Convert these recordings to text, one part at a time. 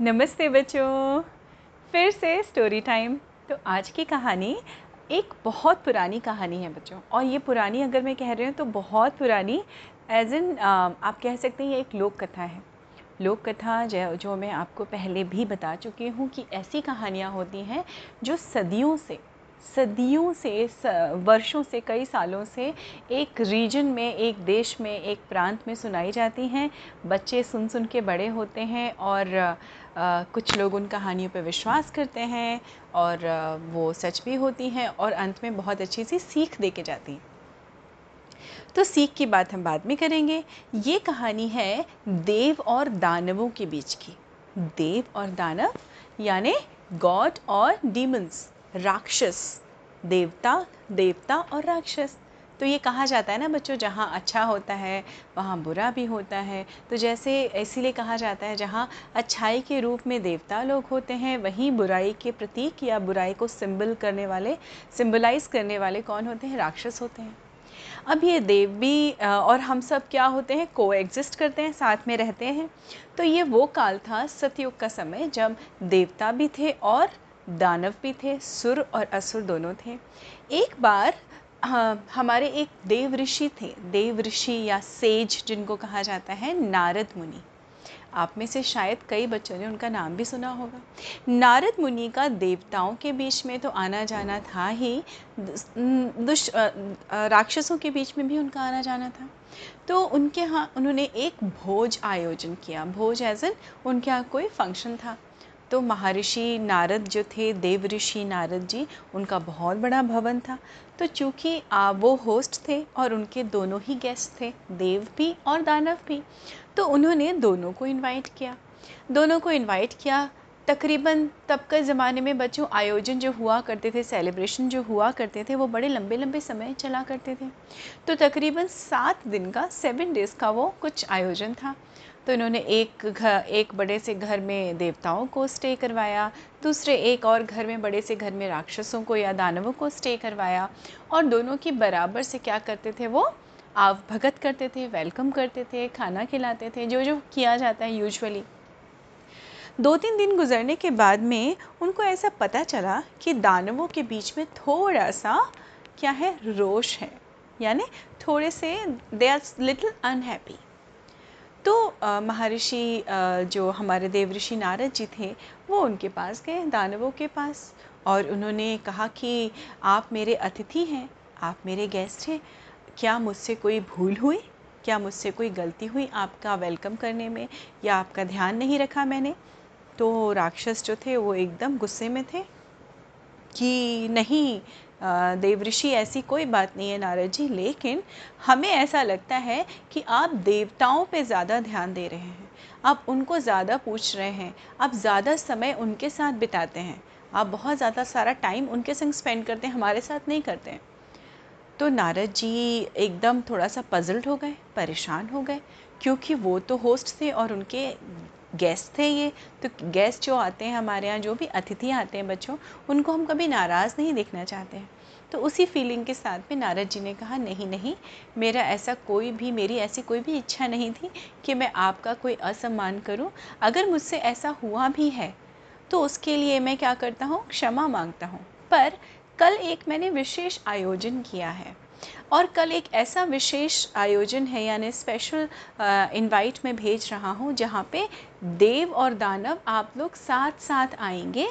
नमस्ते बच्चों। फिर से स्टोरी टाइम तो आज की कहानी एक बहुत पुरानी कहानी है बच्चों। और ये पुरानी अगर मैं कह रही हूँ तो बहुत पुरानी एज इन आप कह सकते हैं ये एक लोक कथा है। लोक कथा जो मैं आपको पहले भी बता चुकी हूँ कि ऐसी कहानियाँ होती हैं जो सदियों से सदियों से वर्षों से कई सालों से एक रीजन में एक देश में एक प्रांत में सुनाई जाती हैं। बच्चे सुन सुन के बड़े होते हैं और आ, कुछ लोग उन कहानियों पर विश्वास करते हैं और आ, वो सच भी होती हैं और अंत में बहुत अच्छी सी सीख दे के जाती हैं। तो सीख की बात हम बाद में करेंगे। ये कहानी है देव और दानवों के बीच की। देव और दानव यानी गॉड और डीमंस। राक्षस, देवता देवता और राक्षस। तो ये कहा जाता है ना बच्चों, जहाँ अच्छा होता है, वहाँ बुरा भी होता है। तो जैसे इसीलिए कहा जाता है, जहाँ अच्छाई के रूप में देवता लोग होते हैं, वहीं बुराई के प्रतीक या बुराई को सिंबल करने वाले, सिंबलाइज करने वाले कौन होते हैं? राक्षस होते हैं। अब ये देव भी और हम सब क्या होते हैं? को एग्जिस्ट करते हैं, साथ में रहते हैं। तो ये वो काल था, सतयुग का समय, जब देवता भी थे और दानव भी थे सुर और असुर दोनों थे। एक बार हाँ, हमारे एक देव ऋषि थे। देव ऋषि या सेज जिनको कहा जाता है नारद मुनि। आप में से शायद कई बच्चों ने उनका नाम भी सुना होगा। नारद मुनि का देवताओं के बीच में तो आना जाना था ही। दुष् राक्षसों के बीच में भी उनका आना जाना था। तो उनके यहाँ उन्होंने एक भोज आयोजन किया। भोज एज एन उनके यहाँ कोई फ़ंक्शन था। तो महर्षि नारद जो थे, देव ऋषि नारद जी, उनका बहुत बड़ा भवन था। तो चूँकि वो होस्ट थे और उनके दोनों ही गेस्ट थे, देव भी और दानव भी तो उन्होंने दोनों को इनवाइट किया। दोनों को इनवाइट किया तकरीबन तब के ज़माने में बच्चों, आयोजन जो हुआ करते थे सेलिब्रेशन जो हुआ करते थे, वो बड़े लंबे लंबे समय चला करते थे। तो तकरीबन सात दिन का सेवन डेज़ का वो कुछ आयोजन था। तो इन्होंने एक घर एक बड़े से घर में देवताओं को स्टे करवाया, दूसरे एक और घर में बड़े से घर में राक्षसों को या दानवों को स्टे करवाया और दोनों की बराबर से क्या करते थे वो? आव भगत करते थे वेलकम करते थे, खाना खिलाते थे जो जो किया जाता है यूजुअली दो तीन दिन गुजरने के बाद में उनको ऐसा पता चला कि दानवों के बीच में थोड़ा सा क्या है, रोष है। यानी थोड़े से दे आर लिटिल अनहैप्पी तो महर्षि जो हमारे देव ऋषि नारद जी थे, वो उनके पास गए, दानवों के पास, और उन्होंने कहा कि आप मेरे अतिथि हैं, आप मेरे गेस्ट हैं, क्या मुझसे कोई भूल हुई? क्या मुझसे कोई गलती हुई आपका वेलकम करने में, या आपका ध्यान नहीं रखा मैंने? तो राक्षस जो थे, वो एकदम गुस्से में थे कि नहीं देवऋषि, ऐसी कोई बात नहीं है नारद जी लेकिन हमें ऐसा लगता है कि आप देवताओं पे ज़्यादा ध्यान दे रहे हैं। आप उनको ज़्यादा पूछ रहे हैं, आप ज़्यादा समय उनके साथ बिताते हैं, आप बहुत ज़्यादा सारा टाइम उनके संग स्पेंड करते हैं, हमारे साथ नहीं करते हैं। तो नारद जी एकदम थोड़ा सा पजल्ड हो गए, परेशान हो गए, क्योंकि वो तो होस्ट थे और उनके गेस्ट थे ये। तो गेस्ट जो आते हैं हमारे यहाँ, जो भी अतिथि आते हैं बच्चों, उनको हम कभी नाराज़ नहीं देखना चाहते हैं। तो उसी फीलिंग के साथ में नारद जी ने कहा, नहीं नहीं, मेरा ऐसा कोई भी, मेरी ऐसी कोई भी इच्छा नहीं थी कि मैं आपका कोई असम्मान करूँ। अगर मुझसे ऐसा हुआ भी है तो उसके लिए मैं क्या करता हूँ? क्षमा माँगता हूँ। पर कल एक मैंने विशेष आयोजन किया है। और कल एक ऐसा विशेष आयोजन है, यानी स्पेशल इनवाइट में भेज रहा हूँ, जहाँ पे देव और दानव आप लोग साथ साथ आएँगे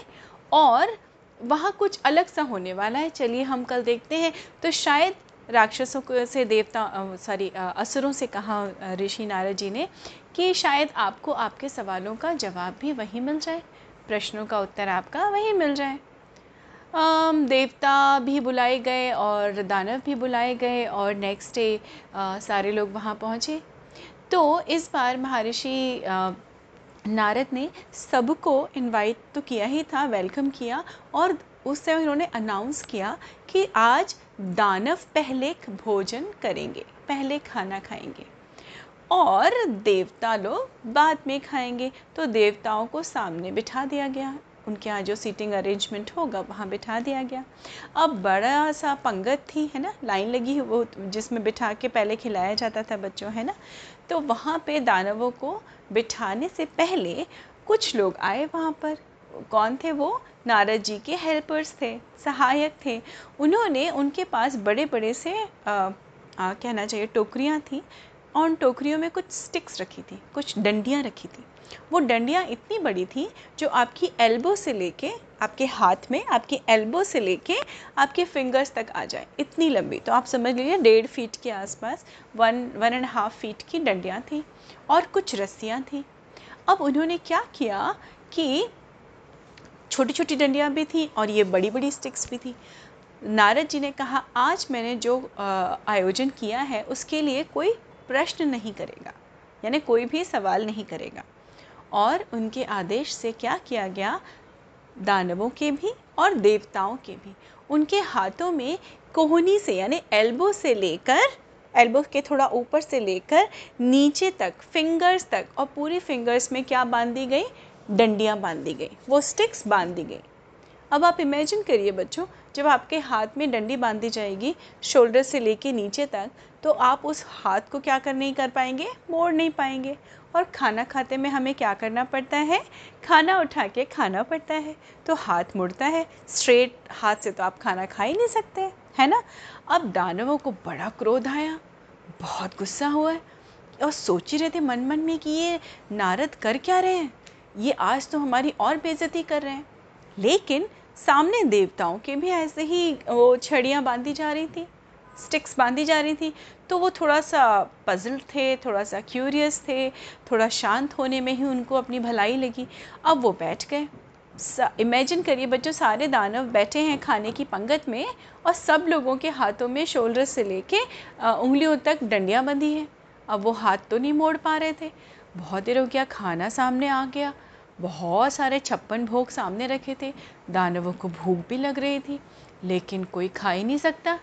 और वहाँ कुछ अलग सा होने वाला है। चलिए हम कल देखते हैं। तो शायद राक्षसों से देवता सॉरी असुरों से कहा ऋषि नारद जी ने कि शायद आपको आपके सवालों का जवाब भी वहीं मिल जाए। प्रश्नों का उत्तर आपका वहीं मिल जाए। देवता भी बुलाए गए और दानव भी बुलाए गए और नेक्स्ट डे सारे लोग वहाँ पहुँचे। तो इस बार महर्षि नारद ने सबको इनवाइट तो किया ही था वेलकम किया और उस समय उन्होंने अनाउंस किया कि आज दानव पहले भोजन करेंगे, पहले खाना खाएँगे और देवता लोग बाद में खाएँगे। तो देवताओं को सामने बिठा दिया गया। उनके यहाँ जो सीटिंग अरेंजमेंट होगा वहाँ बिठा दिया गया। अब बड़ा सा पंगत थी है ना? लाइन लगी वो जिसमें बिठा के पहले खिलाया जाता था बच्चों है ना? तो वहाँ पे दानवों को बिठाने से पहले कुछ लोग आए वहाँ पर। कौन थे वो? नारद जी के हेल्पर्स थे सहायक थे। उन्होंने उनके पास बड़े बड़े से आ, आ, कहना चाहिए टोकरियाँ थी। और टोकरियों में कुछ स्टिक्स रखी थी, कुछ डंडियाँ रखी थी। वो डंडियाँ इतनी बड़ी थी जो आपकी एल्बो से लेके, आपके हाथ में, आपकी एल्बो से लेके आपके फिंगर्स तक आ जाए। इतनी लंबी। तो आप समझ लीजिए, डेढ़ फीट के आसपास one one and half feet की डंडियाँ थी और कुछ रस्सियाँ थी। अब उन्होंने क्या किया कि छोटी छोटी डंडियाँ भी थी और ये बड़ी बड़ी स्टिक्स भी थी। नारद जी ने कहा, आज मैंने जो आयोजन किया है, उसके लिए कोई प्रश्न नहीं करेगा, यानी कोई भी सवाल नहीं करेगा। और उनके आदेश से क्या किया गया? दानवों के भी और देवताओं के भी। उनके हाथों में कोहनी से, यानी एल्बो से लेकर, एल्बो के थोड़ा ऊपर से लेकर नीचे तक फिंगर्स तक, और पूरी फिंगर्स में क्या बाँध दी गई? डंडियाँ बाँध दी गई। वो स्टिक्स बाँध दी गई। अब आप इमेजिन करिए बच्चों जब आपके हाथ में डंडी बांधी जाएगी, शोल्डर से लेके नीचे तक तो आप उस हाथ को क्या कर नहीं कर पाएँगे? मोड़ नहीं पाएँगे। और खाना खाते में हमें क्या करना पड़ता है? खाना उठा के खाना पड़ता है। तो हाथ मुड़ता है। स्ट्रेट हाथ से तो आप खाना खा ही नहीं सकते, है ना? अब दानवों को बड़ा क्रोध आया। बहुत गुस्सा हुआ। है और सोच ही रहे थे मन मन में कि ये नारद कर क्या रहे हैं? ये आज तो हमारी और बेइज्जती कर रहे हैं। लेकिन सामने देवताओं के भी ऐसे ही वो छड़ियाँ बांधी जा रही थी स्टिक्स बांधी जा रही थी तो वो थोड़ा सा पजल थे, थोड़ा सा क्यूरियस थे, थोड़ा शांत होने में ही उनको अपनी भलाई लगी। अब वो बैठ गए। इमेजिन करिए बच्चों, सारे दानव बैठे हैं खाने की पंगत में और सब लोगों के हाथों में शोल्डर से लेके उंगलियों तक डंडियाँ बंधी हैं। अब वो हाथ तो नहीं मोड़ पा रहे थे। बहुत देर हो गया, खाना सामने आ गया। बहुत सारे छप्पन भोग सामने रखे थे। दानवों को भूख भी लग रही थी, लेकिन कोई खा ही नहीं सकता।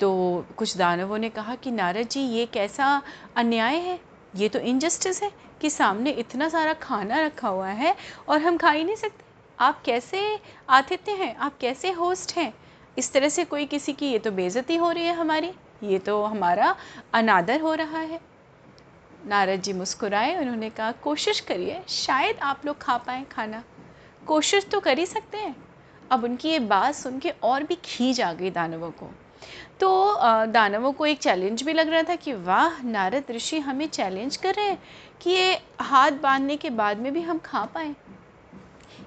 तो कुछ दानवों ने कहा कि, नारद जी, ये कैसा अन्याय है? ये तो इनजस्टिस है कि सामने इतना सारा खाना रखा हुआ है और हम खा ही नहीं सकते। आप कैसे आतिथ्य हैं? आप कैसे होस्ट हैं? इस तरह से कोई किसी की, ये तो बेज़ती हो रही है हमारी। ये तो हमारा अनादर हो रहा है। नारद जी मुस्कुराए, उन्होंने कहा, कोशिश करिए, शायद आप लोग खा पाएँ खाना। कोशिश तो कर ही सकते हैं। अब उनकी ये बात सुन के और भी खींच आ गई दानवों को। तो दानवों को एक चैलेंज भी लग रहा था कि, वाह, नारद ऋषि हमें चैलेंज कर रहे हैं कि ये हाथ बांधने के बाद में भी हम खा पाए।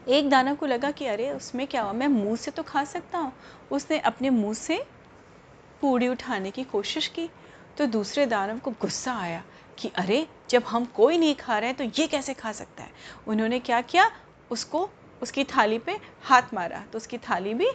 एक दानव को लगा कि, अरे, उसमें क्या हुआ? मैं मुँह से तो खा सकता हूँ। उसने अपने मुँह से पूड़ी उठाने की कोशिश की तो दूसरे दानव को गुस्सा आया। कि अरे जब हम कोई नहीं खा रहे हैं तो ये कैसे खा सकता है? उन्होंने क्या किया? उसको उसकी थाली पे हाथ मारा तो उसकी थाली भी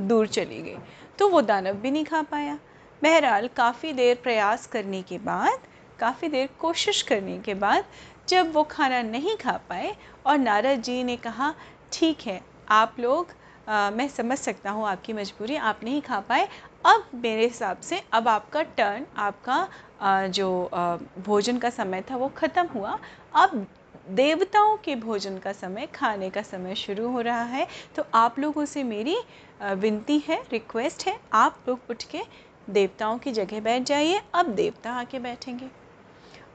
दूर चली गई। तो वो दानव भी नहीं खा पाया। बहरहाल काफ़ी देर प्रयास करने के बाद काफ़ी देर कोशिश करने के बाद जब वो खाना नहीं खा पाए और नारद जी ने कहा ठीक है आप लोग आ, मैं समझ सकता हूँ आपकी मजबूरी आप नहीं खा पाए अब मेरे हिसाब से, अब आपका टर्न आपका जो भोजन का समय था वो ख़त्म हुआ। अब देवताओं के भोजन का समय, खाने का समय शुरू हो रहा है। तो आप लोगों से मेरी विनती है रिक्वेस्ट है, आप लोग उठ के देवताओं की जगह बैठ जाइए। अब देवता आके बैठेंगे।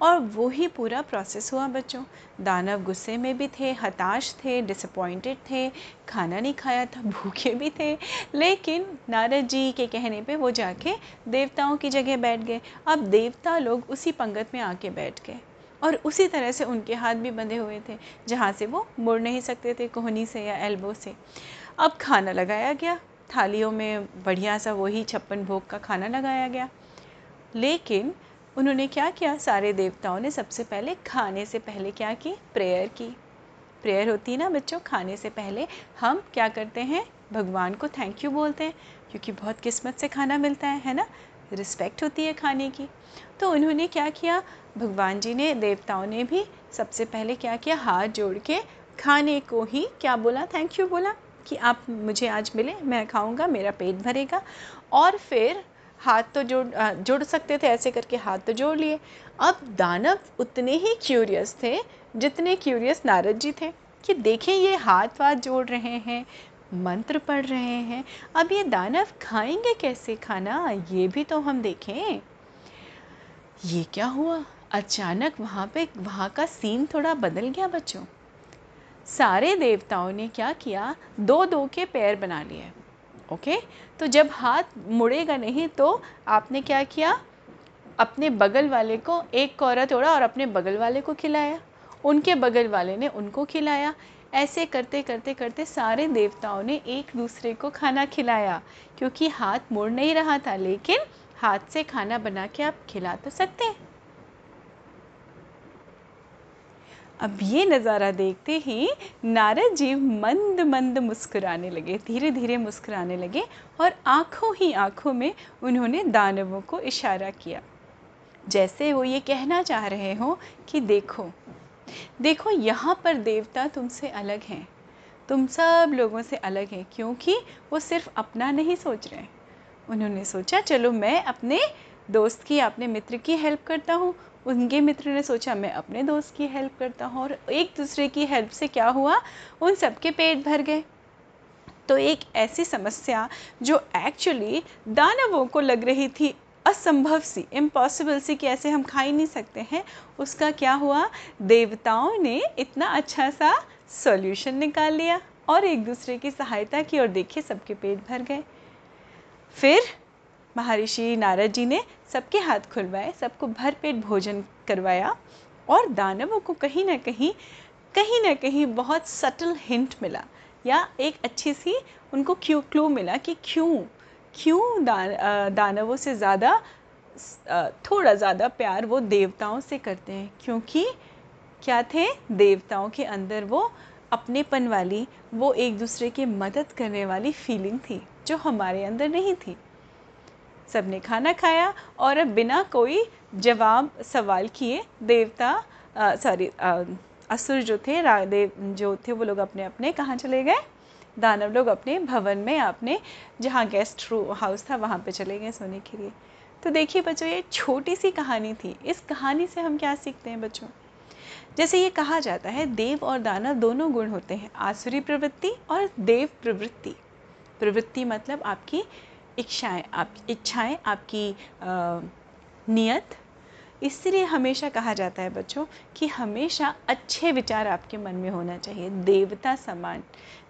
और वो ही पूरा प्रोसेस हुआ बच्चों। दानव गुस्से में भी थे, हताश थे डिसअपॉइंटेड थे, खाना नहीं खाया था, भूखे भी थे। लेकिन नारद जी के कहने पे वो जाके देवताओं की जगह बैठ गए। अब देवता लोग उसी पंगत में आके बैठ गए और उसी तरह से उनके हाथ भी बंधे हुए थे, जहाँ से वो मुड़ नहीं सकते थे कोहनी से या एल्बो से। अब खाना लगाया गया। थालियों में बढ़िया सा वही छप्पन भोग का खाना लगाया गया। लेकिन उन्होंने क्या किया? सारे देवताओं ने सबसे पहले खाने से पहले क्या की? प्रेयर की। प्रेयर होती है ना बच्चों, खाने से पहले हम क्या करते हैं? भगवान को थैंक यू बोलते हैं, क्योंकि बहुत किस्मत से खाना मिलता है है ना? रिस्पेक्ट होती है खाने की। तो उन्होंने क्या किया? भगवान जी ने, देवताओं ने भी सबसे पहले क्या किया? हाथ जोड़ के खाने को ही क्या बोला? थैंक यू बोला कि आप मुझे आज मिले, मैं खाऊँगा, मेरा पेट भरेगा। और फिर हाथ तो जोड़ जोड़ सकते थे, ऐसे करके हाथ तो जोड़ लिए। अब दानव उतने ही क्यूरियस थे, जितने क्यूरियस नारद जी थे, कि देखें ये हाथ वाथ जोड़ रहे हैं, मंत्र पढ़ रहे हैं, अब ये दानव खाएँगे कैसे खाना, ये भी तो हम देखें। ये क्या हुआ? अचानक वहाँ पे, वहाँ का सीन थोड़ा बदल गया बच्चों। सारे देवताओं ने क्या किया? दो दो के पैर बना लिए। ओके? तो जब हाथ मुड़ेगा नहीं तो आपने क्या किया? अपने बगल वाले को एक कौरा तोड़ा और अपने बगल वाले को खिलाया। उनके बगल वाले ने उनको खिलाया। ऐसे करते करते करते सारे देवताओं ने एक दूसरे को खाना खिलाया, क्योंकि हाथ मुड़ नहीं रहा था, लेकिन हाथ से खाना बना के आप खिला तो सकते हैं। अब ये नज़ारा देखते ही नारद जी मंद मंद मुस्कुराने लगे धीरे धीरे मुस्कुराने लगे और आँखों ही आँखों में उन्होंने दानवों को इशारा किया। जैसे वो ये कहना चाह रहे हो कि देखो देखो यहाँ पर देवता तुमसे अलग हैं। तुम सब लोगों से अलग हैं क्योंकि वो सिर्फ़ अपना नहीं सोच रहे उन्होंने सोचा, चलो मैं अपने दोस्त की, अपने मित्र की हेल्प करता हूँ उनके मित्र ने सोचा, मैं अपने दोस्त की हेल्प करता हूँ और एक दूसरे की हेल्प से क्या हुआ? उन सबके पेट भर गए। तो एक ऐसी समस्या जो एक्चुअली दानवों को लग रही थी, असंभव सी इम्पॉसिबल सी कि ऐसे हम खा ही नहीं सकते हैं, उसका क्या हुआ? देवताओं ने इतना अच्छा सा सॉल्यूशन निकाल लिया और एक दूसरे की सहायता की और देखिए सबके पेट भर गए। फिर महर्षि नारद जी ने सबके हाथ खुलवाए, सबको भर पेट भोजन करवाया और दानवों को कहीं ना कहीं कहीं ना कहीं बहुत सटल हिंट मिला या एक अच्छी सी उनको क्यों क्लू मिला कि क्यों क्यों दान दानवों से ज़्यादा थोड़ा ज़्यादा प्यार वो देवताओं से करते हैं, क्योंकि क्या थे? देवताओं के अंदर वो अपनेपन वाली, वो एक दूसरे की मदद करने वाली फीलिंग थी, जो हमारे अंदर नहीं थी। सबने खाना खाया और अब बिना कोई जवाब सवाल किए देवता सॉरी असुर जो थे रादेव जो थे, वो लोग अपने अपने कहाँ चले गए? दानव लोग अपने भवन में, अपने जहाँ गेस्ट हाउस था, वहाँ पे चले गए सोने के लिए। तो देखिए बच्चों, ये छोटी सी कहानी थी। इस कहानी से हम क्या सीखते हैं बच्चों? जैसे ये कहा जाता है, देव और दानव दोनों गुण होते हैं, आसुरी प्रवृत्ति और देव प्रवृत्ति। प्रवृत्ति मतलब आपकी इच्छाएँ, आप, इच्छाएँ, आपकी नियत। इसलिए हमेशा कहा जाता है बच्चों कि हमेशा अच्छे विचार आपके मन में होना चाहिए। देवता समान,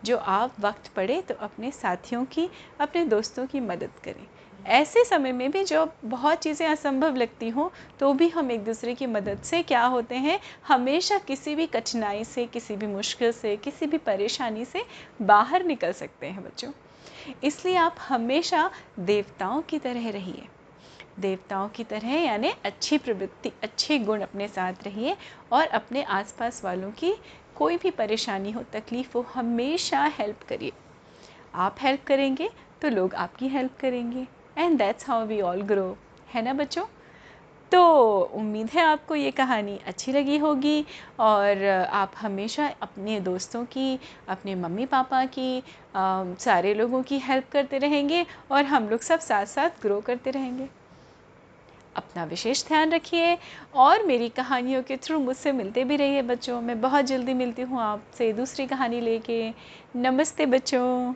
जो आप वक्त पड़े तो अपने साथियों की, अपने दोस्तों की मदद करें। ऐसे समय में भी जो बहुत चीज़ें असंभव लगती हों तो भी हम एक दूसरे की मदद से क्या होते हैं? हमेशा किसी भी कठिनाई से, किसी भी मुश्किल से, किसी भी परेशानी से बाहर निकल सकते हैं बच्चों। इसलिए आप हमेशा देवताओं की तरह रहिए। देवताओं की तरह यानी अच्छी प्रवृत्ति, अच्छे गुण अपने साथ रहिए और अपने आसपास वालों की कोई भी परेशानी हो, तकलीफ़ हो, हमेशा हेल्प करिए। आप हेल्प करेंगे तो लोग आपकी हेल्प करेंगे। And that's how we all grow है ना बच्चों? तो उम्मीद है आपको ये कहानी अच्छी लगी होगी और आप हमेशा अपने दोस्तों की अपने मम्मी पापा की आ, सारे लोगों की हेल्प करते रहेंगे और हम लोग सब साथ साथ ग्रो करते रहेंगे। अपना विशेष ध्यान रखिए और मेरी कहानियों के थ्रू मुझसे मिलते भी रहिए बच्चों। मैं बहुत जल्दी मिलती हूँ आपसे दूसरी कहानी लेके। नमस्ते बच्चों।